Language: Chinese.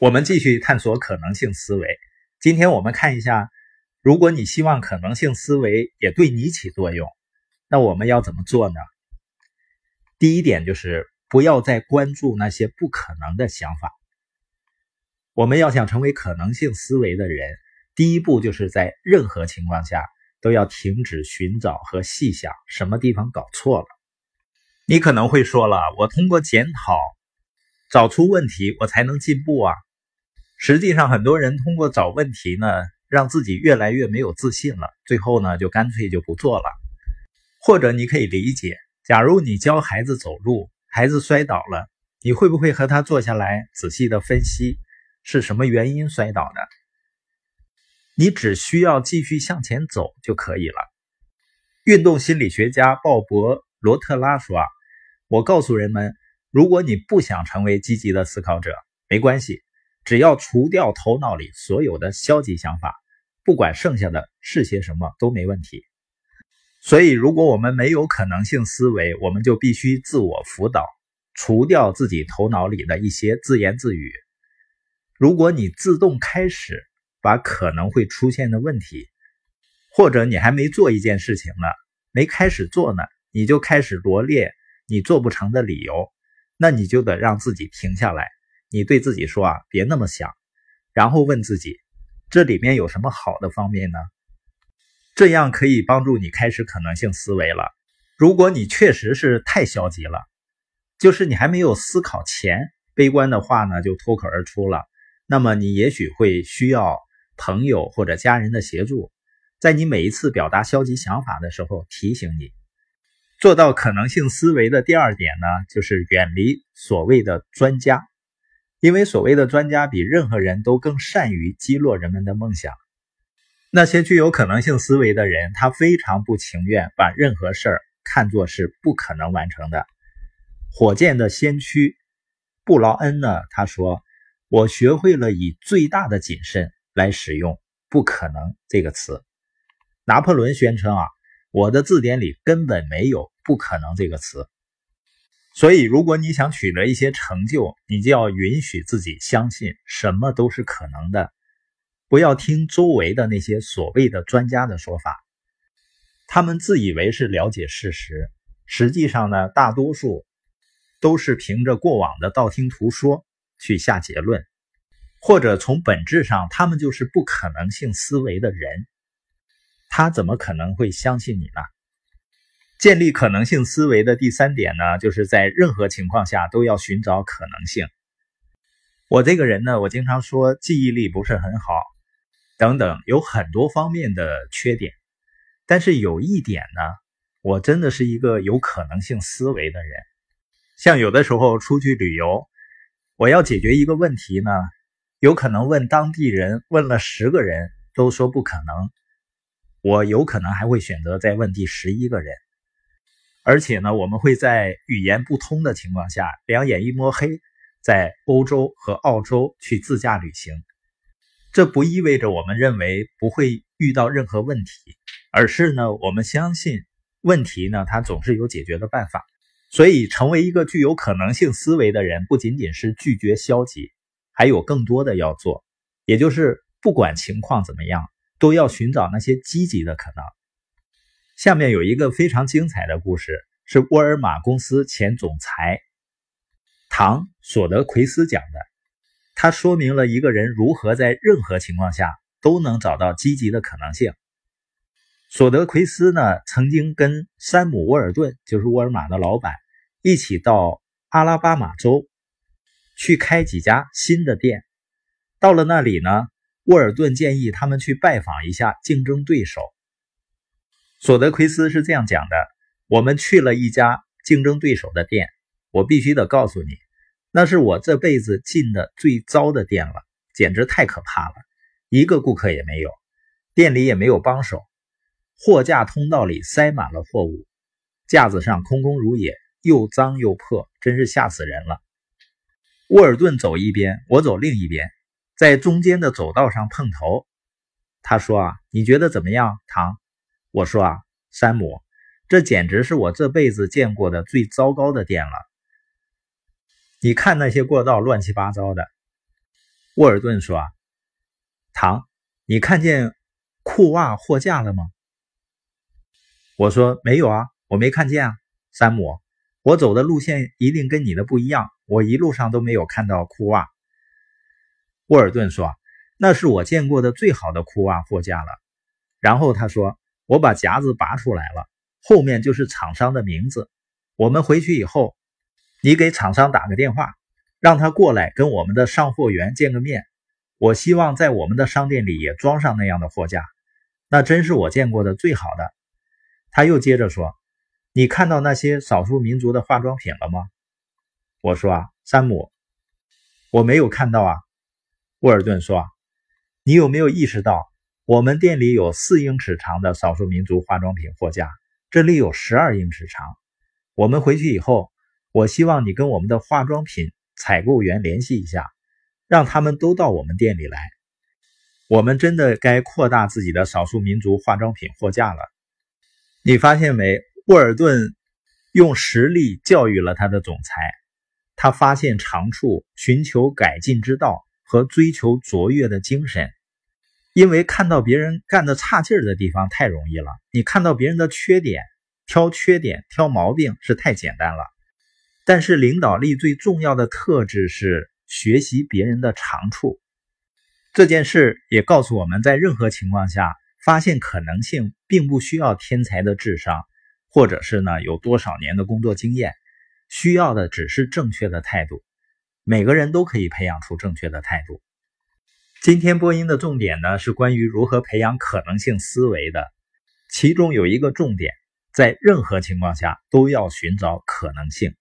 我们继续探索可能性思维。今天我们看一下，如果你希望可能性思维也对你起作用，那我们要怎么做呢？第一点就是不要再关注那些不可能的想法。我们要想成为可能性思维的人，第一步就是在任何情况下都要停止寻找和细想什么地方搞错了。你可能会说了，我通过检讨找出问题，我才能进步啊。实际上，很多人通过找问题呢，让自己越来越没有自信了，最后呢，就干脆就不做了。或者你可以理解，假如你教孩子走路，孩子摔倒了，你会不会和他坐下来仔细的分析是什么原因摔倒的？你只需要继续向前走就可以了。运动心理学家鲍勃·罗特拉说：“啊，我告诉人们，如果你不想成为积极的思考者，没关系。”只要除掉头脑里所有的消极想法，不管剩下的是些什么都没问题。所以，如果我们没有可能性思维，我们就必须自我辅导，除掉自己头脑里的一些自言自语。如果你自动开始把可能会出现的问题，或者你还没做一件事情呢，没开始做呢，你就开始罗列你做不成的理由，那你就得让自己停下来。你对自己说啊，别那么想，然后问自己，这里面有什么好的方面呢？这样可以帮助你开始可能性思维了。如果你确实是太消极了，就是你还没有思考前，悲观的话呢就脱口而出了，那么你也许会需要朋友或者家人的协助，在你每一次表达消极想法的时候提醒你。做到可能性思维的第二点呢，就是远离所谓的专家。因为所谓的专家比任何人都更善于击落人们的梦想。那些具有可能性思维的人，他非常不情愿把任何事儿看作是不可能完成的。火箭的先驱布劳恩呢？他说：“我学会了以最大的谨慎来使用‘不可能’这个词。”拿破仑宣称：“啊，我的字典里根本没有‘不可能’这个词。”所以，如果你想取得一些成就，你就要允许自己相信什么都是可能的，不要听周围的那些所谓的专家的说法。他们自以为是了解事实，实际上呢，大多数都是凭着过往的道听途说去下结论，或者从本质上，他们就是不可能性思维的人。他怎么可能会相信你呢？建立可能性思维的第三点呢，就是在任何情况下都要寻找可能性。我这个人呢，我经常说记忆力不是很好，等等，有很多方面的缺点。但是有一点呢，我真的是一个有可能性思维的人。像有的时候出去旅游，我要解决一个问题呢，有可能问当地人，问了十个人都说不可能，我有可能还会选择再问第十一个人。而且呢，我们会在语言不通的情况下，两眼一摸黑，在欧洲和澳洲去自驾旅行。这不意味着我们认为不会遇到任何问题，而是呢，我们相信问题呢，它总是有解决的办法。所以，成为一个具有可能性思维的人，不仅仅是拒绝消极，还有更多的要做，也就是不管情况怎么样，都要寻找那些积极的可能。下面有一个非常精彩的故事，是沃尔玛公司前总裁唐索德奎斯讲的。他说明了一个人如何在任何情况下都能找到积极的可能性。索德奎斯呢，曾经跟山姆沃尔顿，就是沃尔玛的老板，一起到阿拉巴马州去开几家新的店。到了那里呢，沃尔顿建议他们去拜访一下竞争对手。索德奎斯是这样讲的：“我们去了一家竞争对手的店，我必须得告诉你，那是我这辈子进的最糟的店了，简直太可怕了，一个顾客也没有，店里也没有帮手，货架通道里塞满了货物，架子上空空如也，又脏又破，真是吓死人了。”沃尔顿走一边，我走另一边，在中间的走道上碰头。他说：“啊，你觉得怎么样，唐？”我说啊，山姆，这简直是我这辈子见过的最糟糕的店了。你看那些过道乱七八糟的。沃尔顿说啊：“唐，你看见裤袜货架了吗？”我说：“没有啊，我没看见啊。”山姆，我走的路线一定跟你的不一样，我一路上都没有看到裤袜。沃尔顿说：“那是我见过的最好的裤袜货架了。”然后他说：“我把夹子拔出来了，后面就是厂商的名字。我们回去以后，你给厂商打个电话，让他过来跟我们的上货员见个面。我希望在我们的商店里也装上那样的货架，那真是我见过的最好的。”他又接着说：“你看到那些少数民族的化妆品了吗？”我说：“啊，山姆，我没有看到啊。”沃尔顿说：“你有没有意识到，我们店里有四英尺长的少数民族化妆品货架，这里有十二英尺长。我们回去以后，我希望你跟我们的化妆品采购员联系一下，让他们都到我们店里来。我们真的该扩大自己的少数民族化妆品货架了。你发现没？沃尔顿用实力教育了他的总裁，他发现长处，寻求改进之道。”和追求卓越的精神，因为看到别人干的差劲儿的地方太容易了。你看到别人的缺点，挑缺点、挑毛病是太简单了。但是领导力最重要的特质是学习别人的长处。这件事也告诉我们在任何情况下发现可能性，并不需要天才的智商，或者是呢有多少年的工作经验，需要的只是正确的态度。每个人都可以培养出正确的态度。今天播音的重点呢是关于如何培养可能性思维的，其中有一个重点，在任何情况下都要寻找可能性。